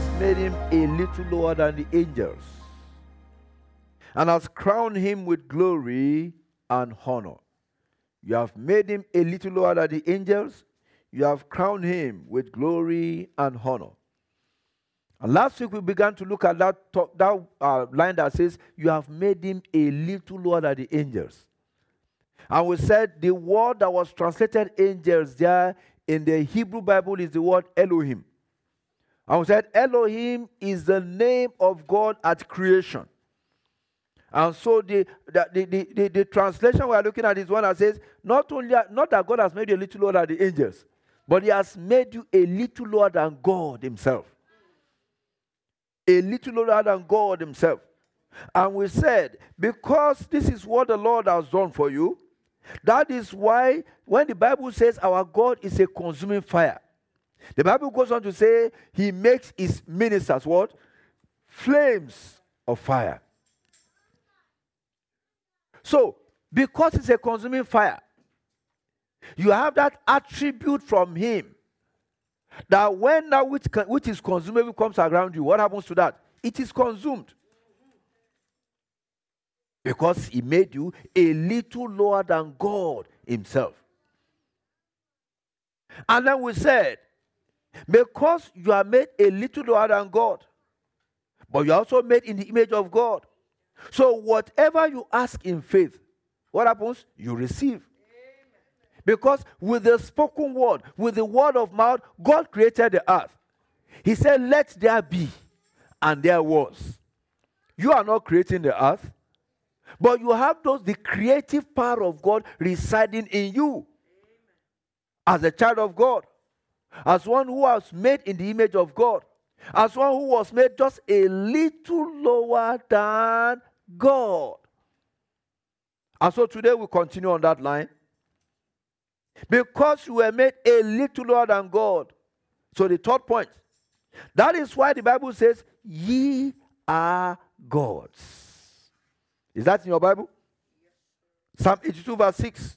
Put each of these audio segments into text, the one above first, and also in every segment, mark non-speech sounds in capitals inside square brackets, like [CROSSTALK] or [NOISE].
has made him a little lower than the angels and has crowned him with glory and honor. You have made him a little lower than the angels. You have crowned him with glory and honor. And last week we began to look at that, top, that uh, line that says, You have made him a little lower than the angels. And we said the word that was translated angels there in the Hebrew Bible is the word Elohim. And we said Elohim is the name of God at creation. And so the, the, the, the, the translation we are looking at is one that says, not only not that God has made you a little lower than the angels, but He has made you a little lower than God Himself. A little lower than God Himself. And we said, because this is what the Lord has done for you, that is why when the Bible says our God is a consuming fire, the Bible goes on to say he makes his ministers what? Flames of fire. So, because it's a consuming fire, you have that attribute from him that when that which, which is consumable comes around you, what happens to that? It is consumed. Because he made you a little lower than God himself. And then we said, because you are made a little lower than God, but you are also made in the image of God. So whatever you ask in faith, what happens? You receive. Because with the spoken word, with the word of mouth, God created the earth. He said, Let there be, and there was. You are not creating the earth, but you have those the creative power of God residing in you as a child of God, as one who was made in the image of God, as one who was made just a little lower than God. And so today we continue on that line. Because you were made a little lower than God. So the third point. That is why the Bible says, Ye are gods. Is that in your Bible? Psalm 82, verse 6.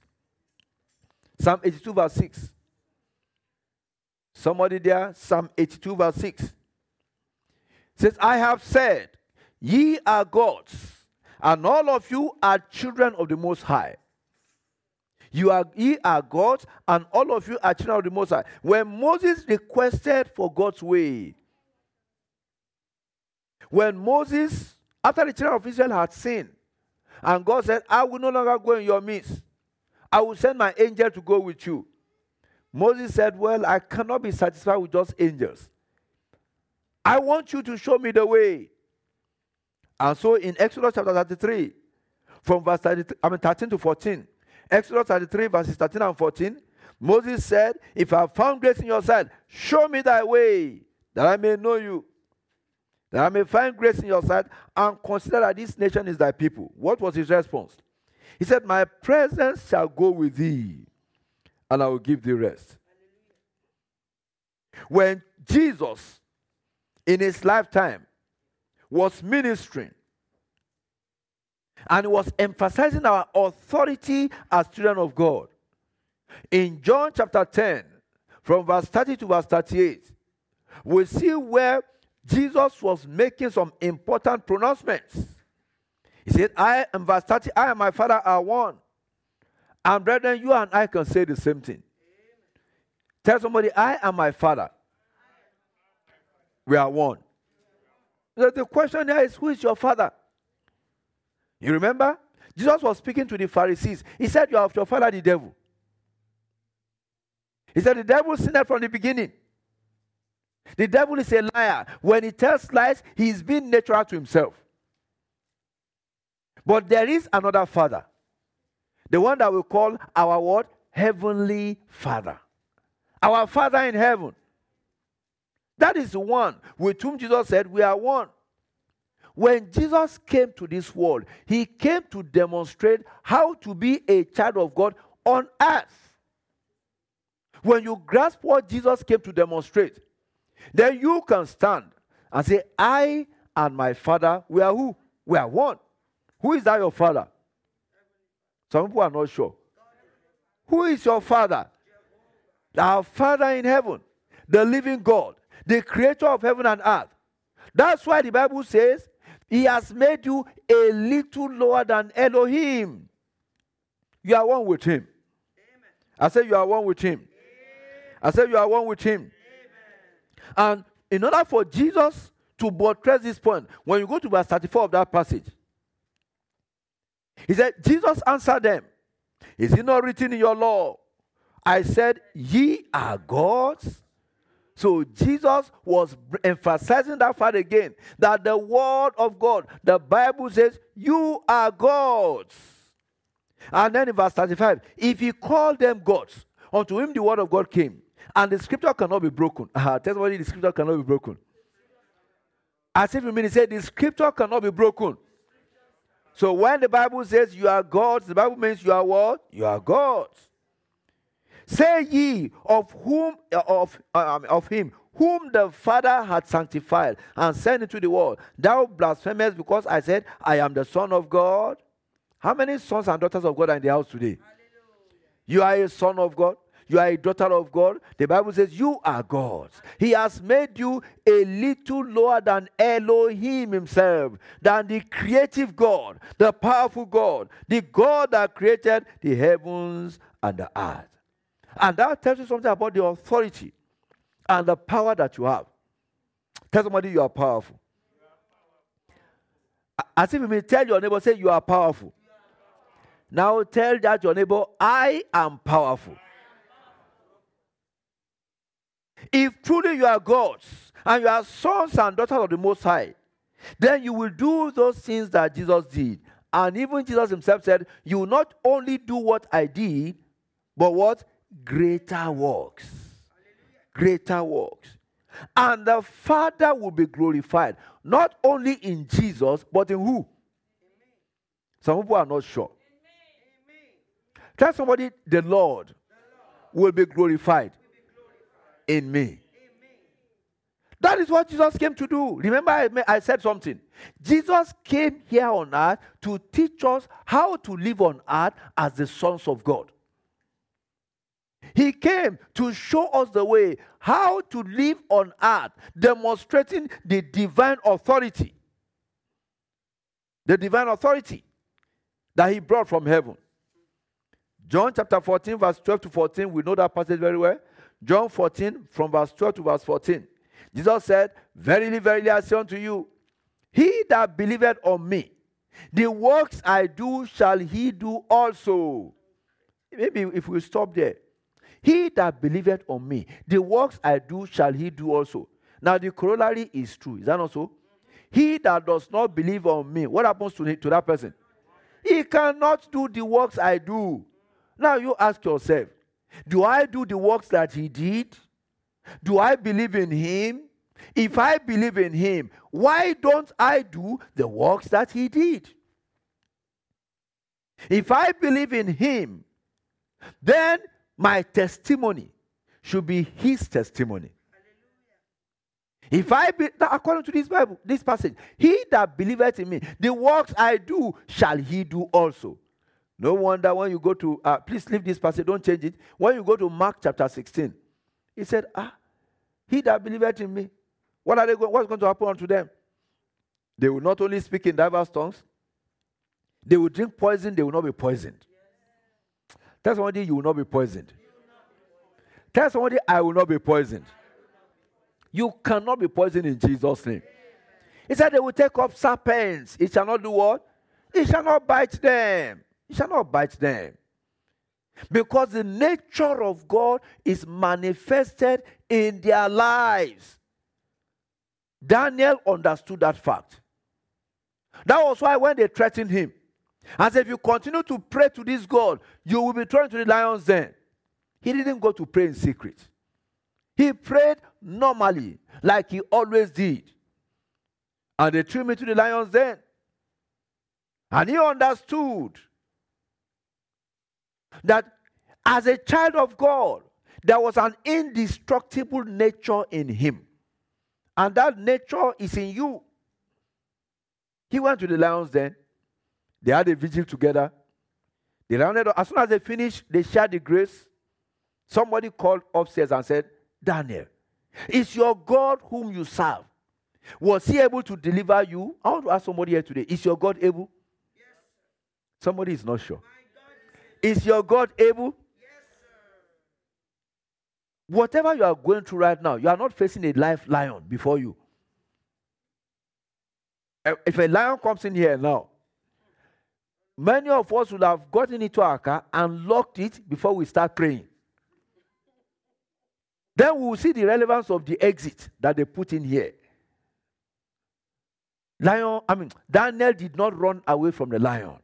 Psalm 82, verse 6. Somebody there, Psalm 82, verse 6. Says, I have said, Ye are gods, and all of you are children of the Most High. You are ye are gods, and all of you are children of the Most High. When Moses requested for God's way, when Moses, after the children of Israel had sinned, and God said, I will no longer go in your midst. I will send my angel to go with you. Moses said, Well, I cannot be satisfied with just angels. I want you to show me the way. And so in Exodus chapter 33, from verse 33, I mean 13 to 14, Exodus 33, verses 13 and 14, Moses said, If I have found grace in your sight, show me thy way, that I may know you that I may find grace in your sight and consider that this nation is thy people. What was his response? He said, My presence shall go with thee, and I will give thee rest. When Jesus, in his lifetime, was ministering and was emphasizing our authority as children of God, in John chapter 10, from verse 30 to verse 38, we see where Jesus was making some important pronouncements. He said, I am verse 30, I and my father are one. And brethren, you and I can say the same thing. Tell somebody, I am my father. We are one. The question here is, who is your father? You remember? Jesus was speaking to the Pharisees. He said, You of your father, the devil. He said, The devil sinned from the beginning. The devil is a liar. When he tells lies, he is being natural to himself. But there is another father. The one that we call our what? Heavenly Father. Our Father in heaven. That is the one with whom Jesus said, We are one. When Jesus came to this world, he came to demonstrate how to be a child of God on earth. When you grasp what Jesus came to demonstrate, then you can stand and say, I and my father, we are who? We are one. Who is that your father? Some people are not sure. Who is your father? Our Father in heaven, the living God, the creator of heaven and earth. That's why the Bible says, He has made you a little lower than Elohim. You are one with Him. Amen. I say, You are one with Him. Amen. I say, You are one with Him. Amen. And in order for Jesus to buttress this point, when you go to verse 34 of that passage, he said, Jesus answered them, Is it not written in your law? I said, Ye are gods. So Jesus was emphasizing that fact again that the word of God, the Bible says, You are gods. And then in verse 35, if he called them gods, unto him the word of God came, and the scripture cannot be broken. Uh, tell somebody the scripture cannot be broken. As if you mean, he said, The scripture cannot be broken. So when the Bible says you are gods, the Bible means you are what? You are gods. Say ye of whom of um, of him whom the Father had sanctified and sent into the world. Thou blasphemest because I said, I am the Son of God. How many sons and daughters of God are in the house today? Hallelujah. You are a son of God. You are a daughter of God. The Bible says you are God's. He has made you a little lower than Elohim himself, than the creative God, the powerful God, the God that created the heavens and the earth. And that tells you something about the authority and the power that you have. Tell somebody you are powerful. As if you may tell your neighbor, say you are powerful. Now tell that your neighbor, I am powerful. If truly you are God's and you are sons and daughters of the Most High, then you will do those things that Jesus did. And even Jesus himself said, You will not only do what I did, but what? greater works. Greater works. And the Father will be glorified, not only in Jesus, but in who? Some people are not sure. Tell somebody, the Lord will be glorified in me. That is what Jesus came to do. Remember, I, I said something. Jesus came here on earth to teach us how to live on earth as the sons of God. He came to show us the way how to live on earth, demonstrating the divine authority. The divine authority that he brought from heaven. John chapter 14, verse 12 to 14, we know that passage very well. John 14, from verse 12 to verse 14. Jesus said, Verily, verily, I say unto you, he that believeth on me, the works I do shall he do also. Maybe if we stop there. He that believeth on me, the works I do shall he do also. Now, the corollary is true. Is that not so? He that does not believe on me, what happens to, to that person? He cannot do the works I do. Now, you ask yourself Do I do the works that he did? Do I believe in him? If I believe in him, why don't I do the works that he did? If I believe in him, then my testimony should be his testimony. If I be, according to this Bible, this passage, he that believeth in me, the works I do shall he do also. No wonder when you go to, uh, please leave this passage, don't change it. When you go to Mark chapter 16, he said, Ah, he that believeth in me, what are they going, what's going to happen unto them? They will not only speak in diverse tongues, they will drink poison, they will not be poisoned. Tell somebody you will not be poisoned. Tell somebody I will not be poisoned. You cannot be poisoned in Jesus' name. He said they will take up serpents. It shall not do what? It shall not bite them. It shall not bite them. Because the nature of God is manifested in their lives. Daniel understood that fact. That was why when they threatened him, as if you continue to pray to this God, you will be thrown to the lion's den. He didn't go to pray in secret. He prayed normally, like he always did. And they threw him into the lion's den. And he understood that as a child of God, there was an indestructible nature in him. And that nature is in you. He went to the lion's den they had a vigil together. They rounded up. As soon as they finished, they shared the grace. Somebody called upstairs and said, Daniel, is your God whom you serve. Was he able to deliver you? I want to ask somebody here today Is your God able? Yes. Somebody is not sure. Is, your God able? Yes, sir. Whatever you are going through right now, you are not facing a life lion before you. If a lion comes in here now, many of us would have gotten into our car and locked it before we start praying. Then we will see the relevance of the exit that they put in here. Lion, I mean, Daniel did not run away from the lion.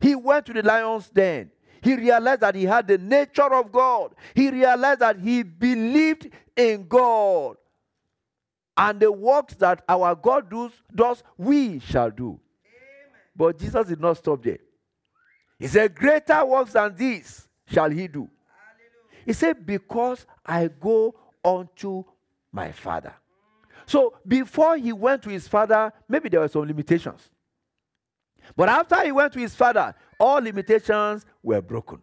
He went to the lion's den. He realized that he had the nature of God. He realized that he believed in God. And the works that our God does, does we shall do. Amen. But Jesus did not stop there. He said, Greater works than this shall he do. He said, Because I go unto my Father. So before he went to his father, maybe there were some limitations. But after he went to his father, all limitations were broken.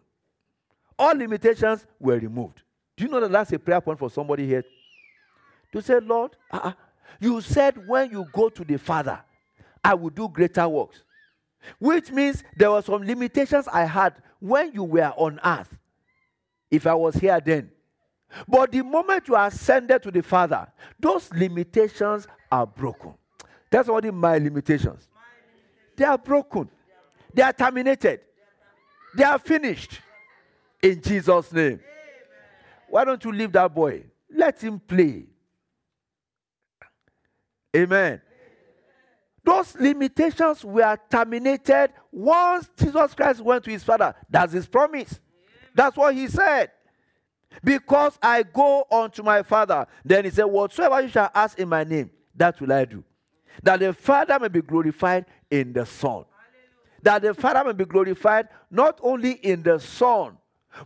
All limitations were removed. Do you know that that's a prayer point for somebody here? To say, Lord, uh-uh, you said when you go to the Father, I will do greater works. Which means there were some limitations I had when you were on earth. If I was here then, but the moment you ascended to the Father, those limitations are broken. That's what my limitations. They are broken. They are terminated. They are finished. In Jesus' name. Why don't you leave that boy? Let him play. Amen. Those limitations were terminated once Jesus Christ went to his Father. That's his promise. That's what he said. Because I go unto my Father. Then he said, Whatsoever you shall ask in my name, that will I do. That the Father may be glorified in the Son. That the Father may be glorified not only in the Son,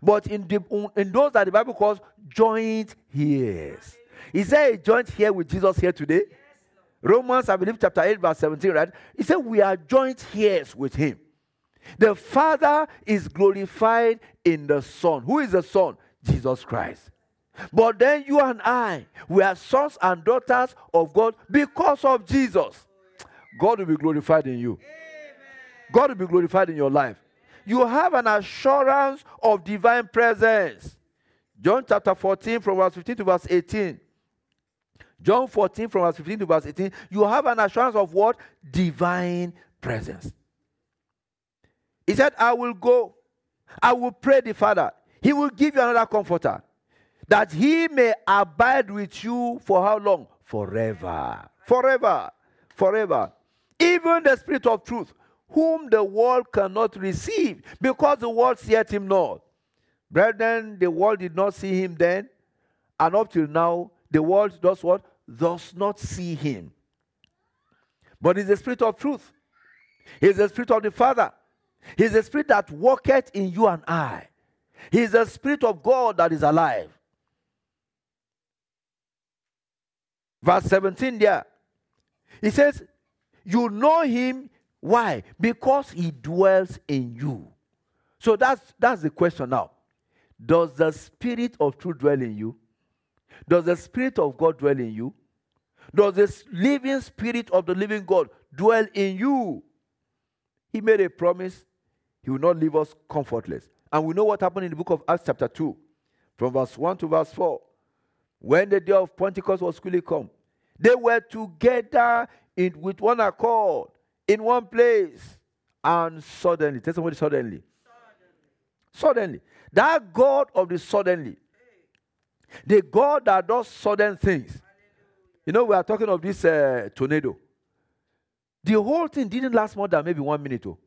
but in, the, in those that the Bible calls joint heirs. Is there a joint here with Jesus here today? Romans, I believe, chapter 8, verse 17, right? He said, We are joint heirs with him. The Father is glorified in the Son. Who is the Son? Jesus Christ. But then you and I, we are sons and daughters of God because of Jesus. God will be glorified in you. God will be glorified in your life. You have an assurance of divine presence. John chapter 14, from verse 15 to verse 18. John 14, from verse 15 to verse 18. You have an assurance of what? Divine presence. He said, I will go. I will pray the Father. He will give you another comforter that he may abide with you for how long? Forever. Forever. Forever. Even the Spirit of truth, whom the world cannot receive, because the world seeth him not. Brethren, the world did not see him then, and up till now, the world does what? Does not see him. But he's the Spirit of truth. He's the Spirit of the Father. He's the Spirit that walketh in you and I. He is the Spirit of God that is alive. Verse 17 there. He says, You know him. Why? Because he dwells in you. So that's that's the question now. Does the Spirit of truth dwell in you? Does the Spirit of God dwell in you? Does the living Spirit of the living God dwell in you? He made a promise. He will not leave us comfortless. And we know what happened in the book of Acts, chapter 2, from verse 1 to verse 4. When the day of Pentecost was fully come, they were together in, with one accord in one place. And suddenly, tell somebody suddenly. Suddenly. suddenly. That God of the suddenly, the God that does sudden things. You know, we are talking of this uh, tornado. The whole thing didn't last more than maybe one minute. Oh.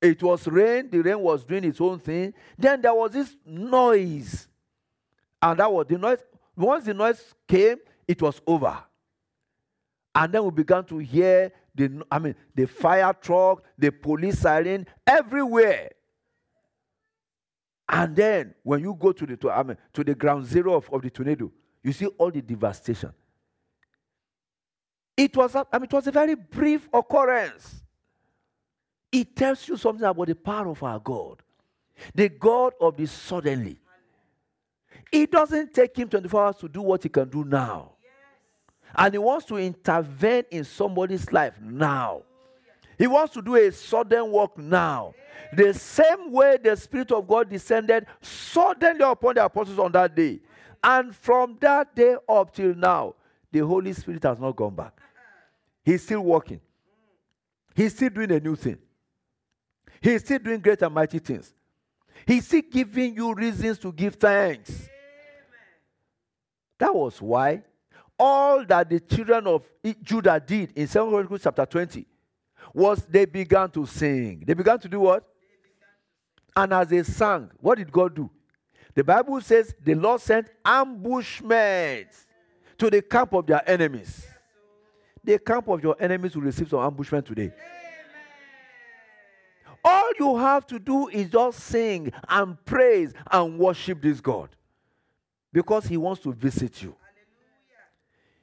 It was rain, the rain was doing its own thing. Then there was this noise. And that was the noise. Once the noise came, it was over. And then we began to hear the I mean the fire truck, the police siren everywhere. And then when you go to the I mean, to the ground zero of, of the tornado, you see all the devastation. It was I mean, it was a very brief occurrence. It tells you something about the power of our God. The God of the suddenly. It doesn't take him 24 hours to do what he can do now. And He wants to intervene in somebody's life now. He wants to do a sudden work now. The same way the Spirit of God descended suddenly upon the apostles on that day. And from that day up till now, the Holy Spirit has not gone back. He's still working. He's still doing a new thing. He's still doing great and mighty things. He's still giving you reasons to give thanks. Amen. That was why all that the children of Judah did in 2 Chronicles chapter 20 was they began to sing. They began to do what? And as they sang, what did God do? The Bible says the Lord sent ambushments to the camp of their enemies. The camp of your enemies will receive some ambushment today. All you have to do is just sing and praise and worship this God because He wants to visit you.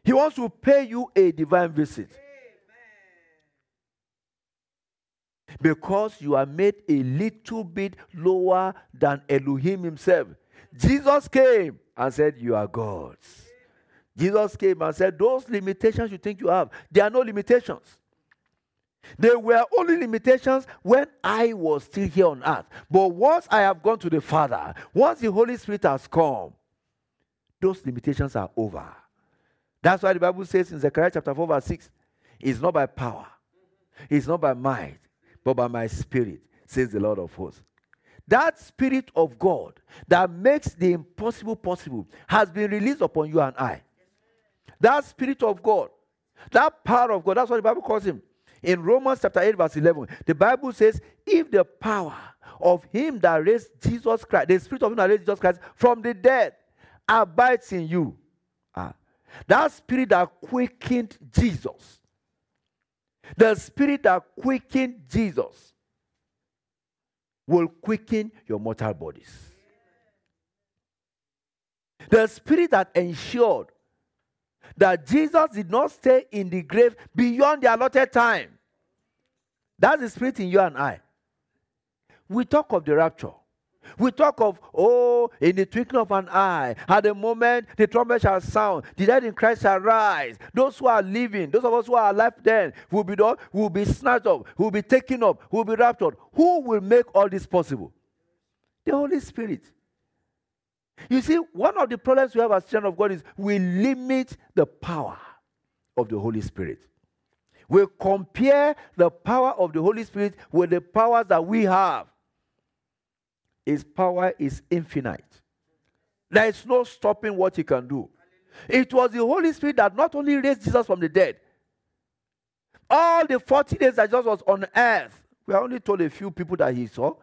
He wants to pay you a divine visit. Because you are made a little bit lower than Elohim Himself. Jesus came and said, You are God's. Jesus came and said, Those limitations you think you have, there are no limitations. There were only limitations when I was still here on earth. But once I have gone to the Father, once the Holy Spirit has come, those limitations are over. That's why the Bible says in Zechariah chapter 4, verse 6, it's not by power, it's not by might, but by my spirit, says the Lord of hosts. That spirit of God that makes the impossible possible has been released upon you and I. That spirit of God, that power of God, that's what the Bible calls him. In Romans chapter 8, verse 11, the Bible says, If the power of him that raised Jesus Christ, the spirit of him that raised Jesus Christ from the dead, abides in you. Ah, that spirit that quickened Jesus, the spirit that quickened Jesus, will quicken your mortal bodies. The spirit that ensured that Jesus did not stay in the grave beyond the allotted time. That's the spirit in you and I. We talk of the rapture. We talk of, oh, in the twinkling of an eye, at the moment the trumpet shall sound, the dead in Christ shall rise. Those who are living, those of us who are alive then, will be done, will be snatched up, will be taken up, will be raptured. Who will make all this possible? The Holy Spirit. You see, one of the problems we have as children of God is we limit the power of the Holy Spirit. We compare the power of the Holy Spirit with the powers that we have. His power is infinite. There is no stopping what he can do. It was the Holy Spirit that not only raised Jesus from the dead, all the 40 days that Jesus was on earth, we only told a few people that he saw.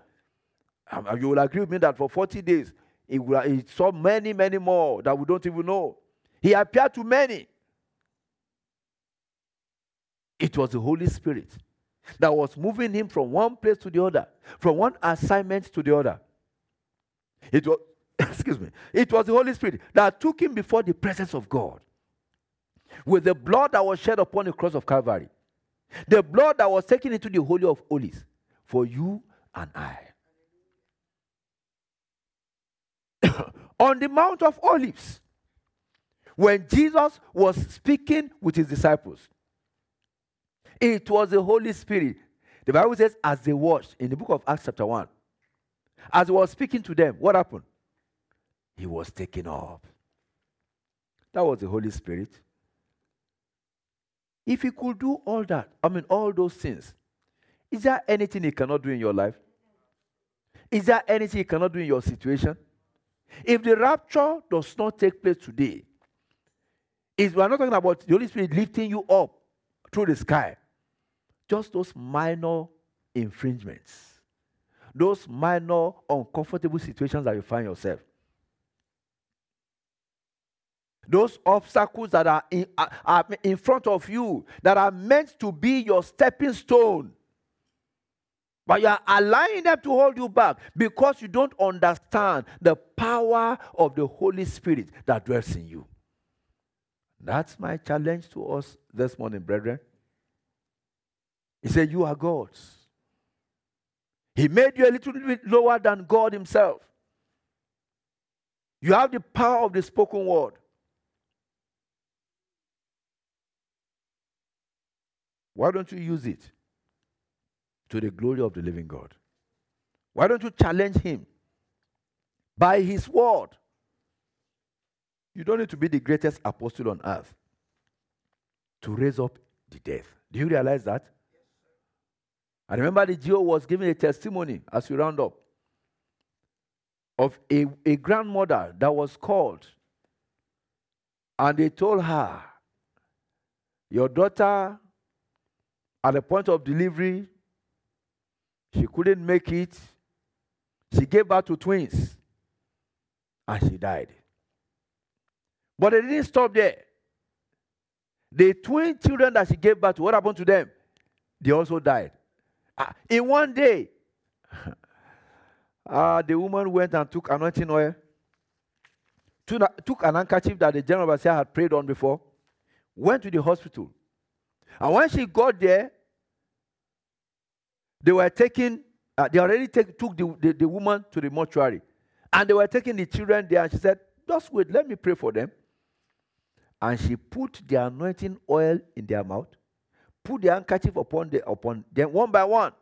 Um, you will agree with me that for 40 days, he, he saw many, many more that we don't even know. He appeared to many. It was the Holy Spirit that was moving him from one place to the other, from one assignment to the other. It was, [LAUGHS] excuse me, it was the Holy Spirit that took him before the presence of God with the blood that was shed upon the cross of Calvary, the blood that was taken into the Holy of Holies for you and I. [COUGHS] on the Mount of Olives, when Jesus was speaking with his disciples, it was the Holy Spirit. The Bible says, as they watched in the book of Acts, chapter 1, as he was speaking to them, what happened? He was taken up. That was the Holy Spirit. If he could do all that, I mean, all those things, is there anything he cannot do in your life? Is there anything he cannot do in your situation? If the rapture does not take place today, is we are not talking about the Holy Spirit lifting you up through the sky. Just those minor infringements, those minor uncomfortable situations that you find yourself. Those obstacles that are in, uh, are in front of you that are meant to be your stepping stone but you are allowing them to hold you back because you don't understand the power of the Holy Spirit that dwells in you. That's my challenge to us this morning, brethren. He said, You are gods. He made you a little bit lower than God Himself. You have the power of the spoken word. Why don't you use it to the glory of the living God? Why don't you challenge him by his word? You don't need to be the greatest apostle on earth to raise up the dead. Do you realize that? I remember the GO was giving a testimony as we round up of a, a grandmother that was called. And they told her, Your daughter, at the point of delivery, she couldn't make it. She gave birth to twins and she died. But they didn't stop there. The twin children that she gave birth to, what happened to them? They also died. Uh, in one day, uh, [LAUGHS] the woman went and took anointing oil, took an handkerchief that the general overseer had prayed on before, went to the hospital. And when she got there, they were taking, uh, they already take, took the, the, the woman to the mortuary. And they were taking the children there, and she said, Just wait, let me pray for them. And she put the anointing oil in their mouth, put the handkerchief upon, the, upon them one by one,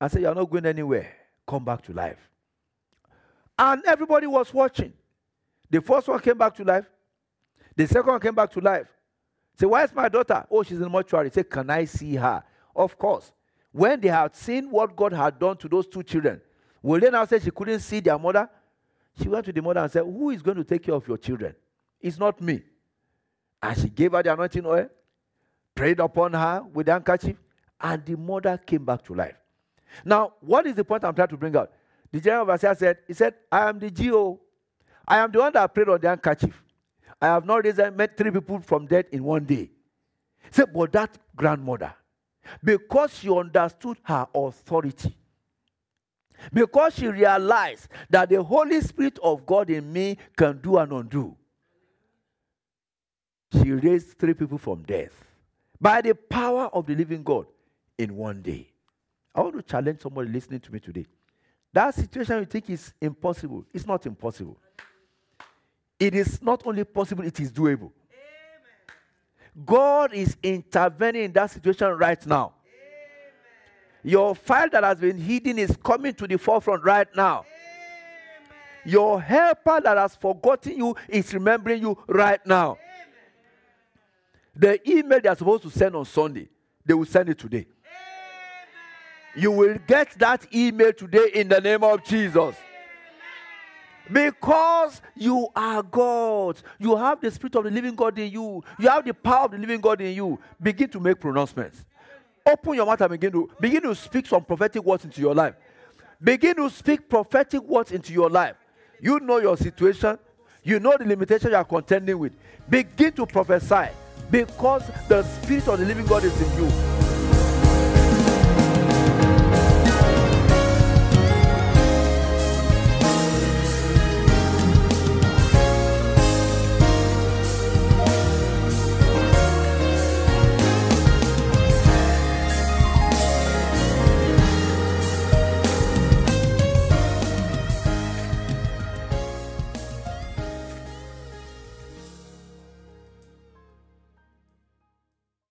and said, You're not going anywhere come back to life. And everybody was watching. The first one came back to life. The second one came back to life. Say, where's my daughter? Oh, she's in the mortuary. Say, can I see her? Of course. When they had seen what God had done to those two children, will they now say she couldn't see their mother? She went to the mother and said, Who is going to take care of your children? It's not me. And she gave her the anointing oil, prayed upon her with the handkerchief, and the mother came back to life. Now, what is the point I'm trying to bring out? The general overseer said, He said, I am the GO. I am the one that prayed on the handkerchief. I have not raised met three people from death in one day. He said, But that grandmother, because she understood her authority, because she realized that the Holy Spirit of God in me can do and undo, she raised three people from death by the power of the living God in one day. I want to challenge somebody listening to me today. That situation you think is impossible, it's not impossible. It is not only possible, it is doable. Amen. God is intervening in that situation right now. Amen. Your file that has been hidden is coming to the forefront right now. Amen. Your helper that has forgotten you is remembering you right now. The email they are supposed to send on Sunday, they will send it today. You will get that email today in the name of Jesus. Because you are God. You have the Spirit of the living God in you. You have the power of the living God in you. Begin to make pronouncements. Open your mouth and begin to begin to speak some prophetic words into your life. Begin to speak prophetic words into your life. You know your situation. You know the limitation you are contending with. Begin to prophesy because the Spirit of the living God is in you.